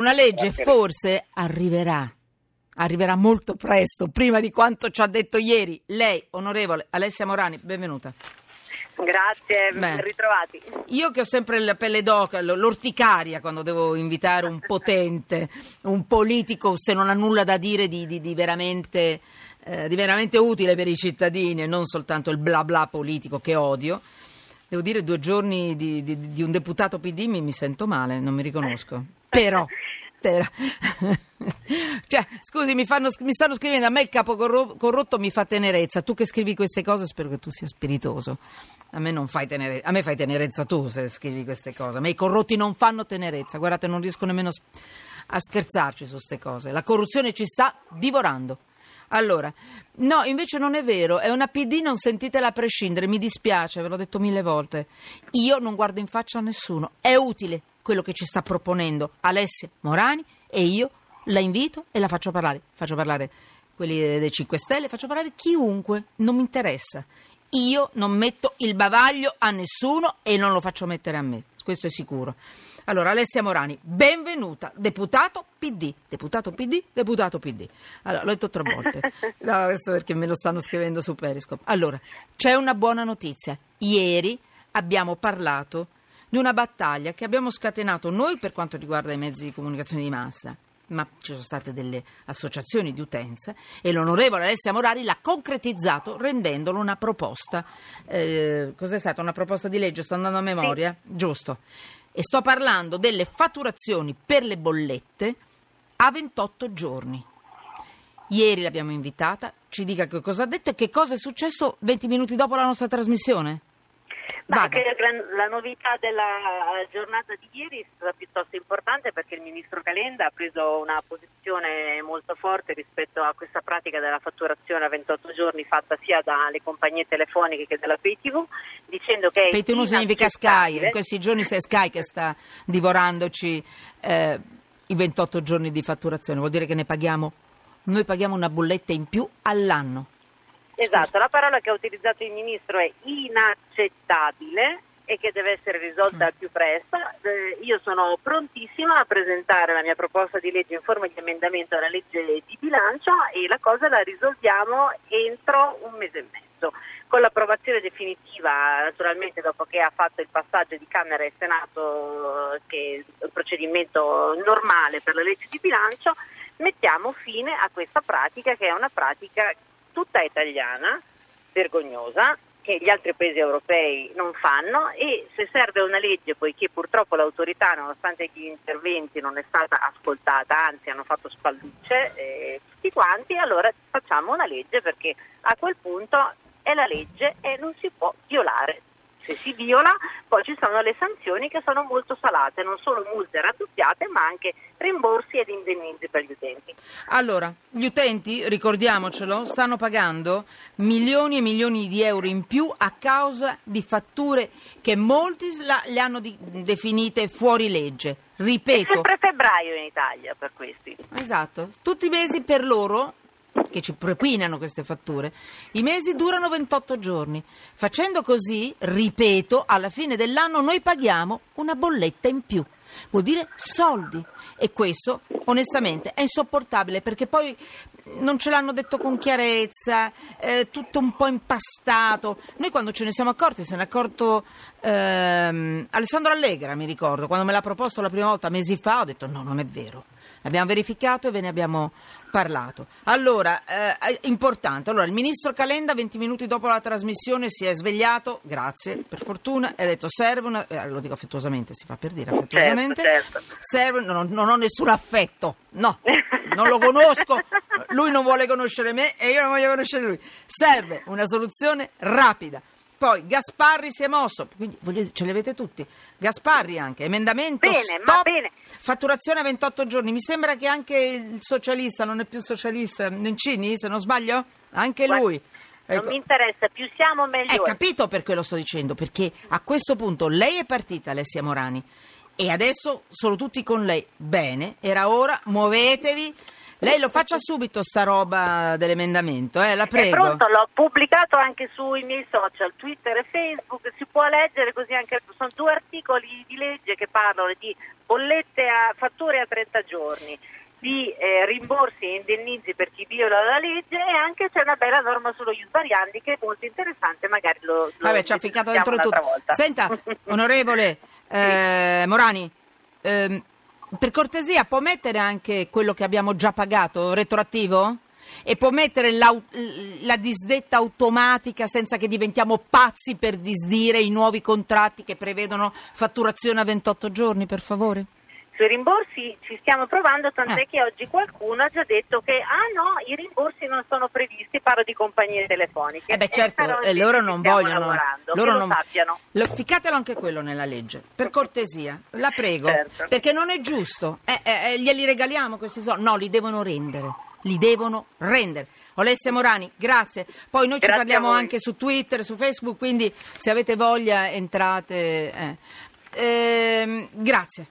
Una legge forse arriverà, arriverà molto presto, prima di quanto ci ha detto ieri lei, onorevole Alessia Morani, benvenuta. Grazie, ben ritrovati. Io che ho sempre la pelle d'oca, l'orticaria quando devo invitare un potente, un politico se non ha nulla da dire di, di, di, veramente, eh, di veramente utile per i cittadini e non soltanto il bla bla politico che odio. Devo dire, due giorni di, di, di un deputato PD mi, mi, sento male, non mi riconosco. Però lettera. cioè, scusi, mi, fanno, mi, stanno scrivendo a me il capo corrotto mi fa tenerezza. Tu che scrivi queste cose, spero che tu sia spiritoso. A me non fai tenerezza, a me fai tenerezza tu se scrivi queste cose. A me i corrotti non fanno tenerezza. Guardate, non riesco nemmeno a scherzarci su queste cose. La corruzione ci sta divorando. Allora, no, invece non è vero, è una PD, non sentitela a prescindere, mi dispiace, ve l'ho detto mille volte. Io non guardo in faccia a nessuno, è utile, quello che ci sta proponendo Alessia Morani e io la invito e la faccio parlare. Faccio parlare quelli dei 5 Stelle, faccio parlare chiunque, non mi interessa. Io non metto il bavaglio a nessuno e non lo faccio mettere a me, questo è sicuro. Allora, Alessia Morani, benvenuta, deputato PD, deputato PD, deputato PD. Allora, l'ho detto tre volte, no, questo perché me lo stanno scrivendo su Periscope. Allora, c'è una buona notizia. Ieri abbiamo parlato di una battaglia che abbiamo scatenato noi per quanto riguarda i mezzi di comunicazione di massa ma ci sono state delle associazioni di utenza e l'onorevole Alessia Morari l'ha concretizzato rendendolo una proposta. Eh, cos'è stata? Una proposta di legge? Sto andando a memoria? Sì. Giusto. E sto parlando delle fatturazioni per le bollette a 28 giorni. Ieri l'abbiamo invitata, ci dica che cosa ha detto e che cosa è successo 20 minuti dopo la nostra trasmissione. Ma anche la novità della giornata di ieri è stata piuttosto importante perché il ministro Calenda ha preso una posizione molto forte rispetto a questa pratica della fatturazione a 28 giorni fatta sia dalle compagnie telefoniche che dalla PayTV dicendo che PayTV significa Sky, in questi giorni è Sky che sta divorandoci eh, i 28 giorni di fatturazione, vuol dire che ne paghiamo, noi paghiamo una bolletta in più all'anno. Esatto, la parola che ha utilizzato il Ministro è inaccettabile e che deve essere risolta al più presto. Eh, io sono prontissima a presentare la mia proposta di legge in forma di emendamento alla legge di bilancio e la cosa la risolviamo entro un mese e mezzo. Con l'approvazione definitiva, naturalmente dopo che ha fatto il passaggio di Camera e Senato, che è un procedimento normale per la legge di bilancio, mettiamo fine a questa pratica che è una pratica tutta italiana, vergognosa, che gli altri paesi europei non fanno. E se serve una legge, poiché purtroppo l'autorità, nonostante gli interventi, non è stata ascoltata, anzi hanno fatto spallucce eh, tutti quanti, allora facciamo una legge perché a quel punto è la legge e non si può violare se si viola, poi ci sono le sanzioni che sono molto salate, non solo multe raddoppiate, ma anche rimborsi ed indennizzi per gli utenti. Allora, gli utenti, ricordiamocelo, stanno pagando milioni e milioni di euro in più a causa di fatture che molti le hanno di, definite fuori legge. Ripeto. È sempre febbraio in Italia per questi. Esatto, tutti i mesi per loro che ci propinano queste fatture, i mesi durano 28 giorni. Facendo così, ripeto, alla fine dell'anno noi paghiamo una bolletta in più. Vuol dire soldi. E questo, onestamente, è insopportabile perché poi non ce l'hanno detto con chiarezza, eh, tutto un po' impastato. Noi quando ce ne siamo accorti, se ne è accorto ehm, Alessandro Allegra, mi ricordo, quando me l'ha proposto la prima volta mesi fa, ho detto no, non è vero. L'abbiamo verificato e ve ne abbiamo parlato. Allora, eh, importante, allora, il ministro Calenda 20 minuti dopo la trasmissione si è svegliato, grazie, per fortuna, e ha detto serve una, eh, lo dico affettuosamente, si fa per dire affettuosamente, certo, certo. serve, non, non ho nessun affetto, no, non lo conosco, lui non vuole conoscere me e io non voglio conoscere lui, serve una soluzione rapida. Poi Gasparri si è mosso, quindi ce li avete tutti. Gasparri anche, emendamento bene, stop, bene. fatturazione a 28 giorni. Mi sembra che anche il socialista non è più socialista, Nencini, se non sbaglio? Anche Guarda, lui. Ecco. Non mi interessa, più siamo meglio. Hai capito perché lo sto dicendo? Perché a questo punto lei è partita, Alessia Morani, e adesso sono tutti con lei. Bene, era ora, muovetevi Lei lo faccia subito sta roba dell'emendamento, eh, la È prego. pronto, l'ho pubblicato anche sui miei social, Twitter e Facebook, si può leggere così anche, sono due articoli di legge che parlano di bollette a fatture a 30 giorni, di eh, rimborsi e indennizi per chi viola la legge e anche c'è una bella norma sullo ius variandi che è molto interessante, magari lo, lo Vabbè, ci ha ficcato dentro tutto. volta. Senta, onorevole eh, Morani, ehm, per cortesia può mettere anche quello che abbiamo già pagato, retroattivo? E può mettere la disdetta automatica senza che diventiamo pazzi per disdire i nuovi contratti che prevedono fatturazione a 28 giorni, per favore? Sui rimborsi ci stiamo provando, tant'è Eh. che oggi qualcuno ha già detto che ah no, i rimborsi non sono previsti, parlo di compagnie telefoniche. Eh beh, certo, però e loro ci non vogliono. loro non- lo sappiano. Lo- Ficcatelo anche quello nella legge, per cortesia, la prego, Certo. perché non è giusto. Eh, eh, eh, glieli regaliamo questi soldi? No, li devono rendere, li devono rendere. Olessia Morani, grazie. Poi noi ci Grazie parliamo a voi. anche su Twitter, su Facebook, quindi se avete voglia entrate. eh. Ehm, grazie.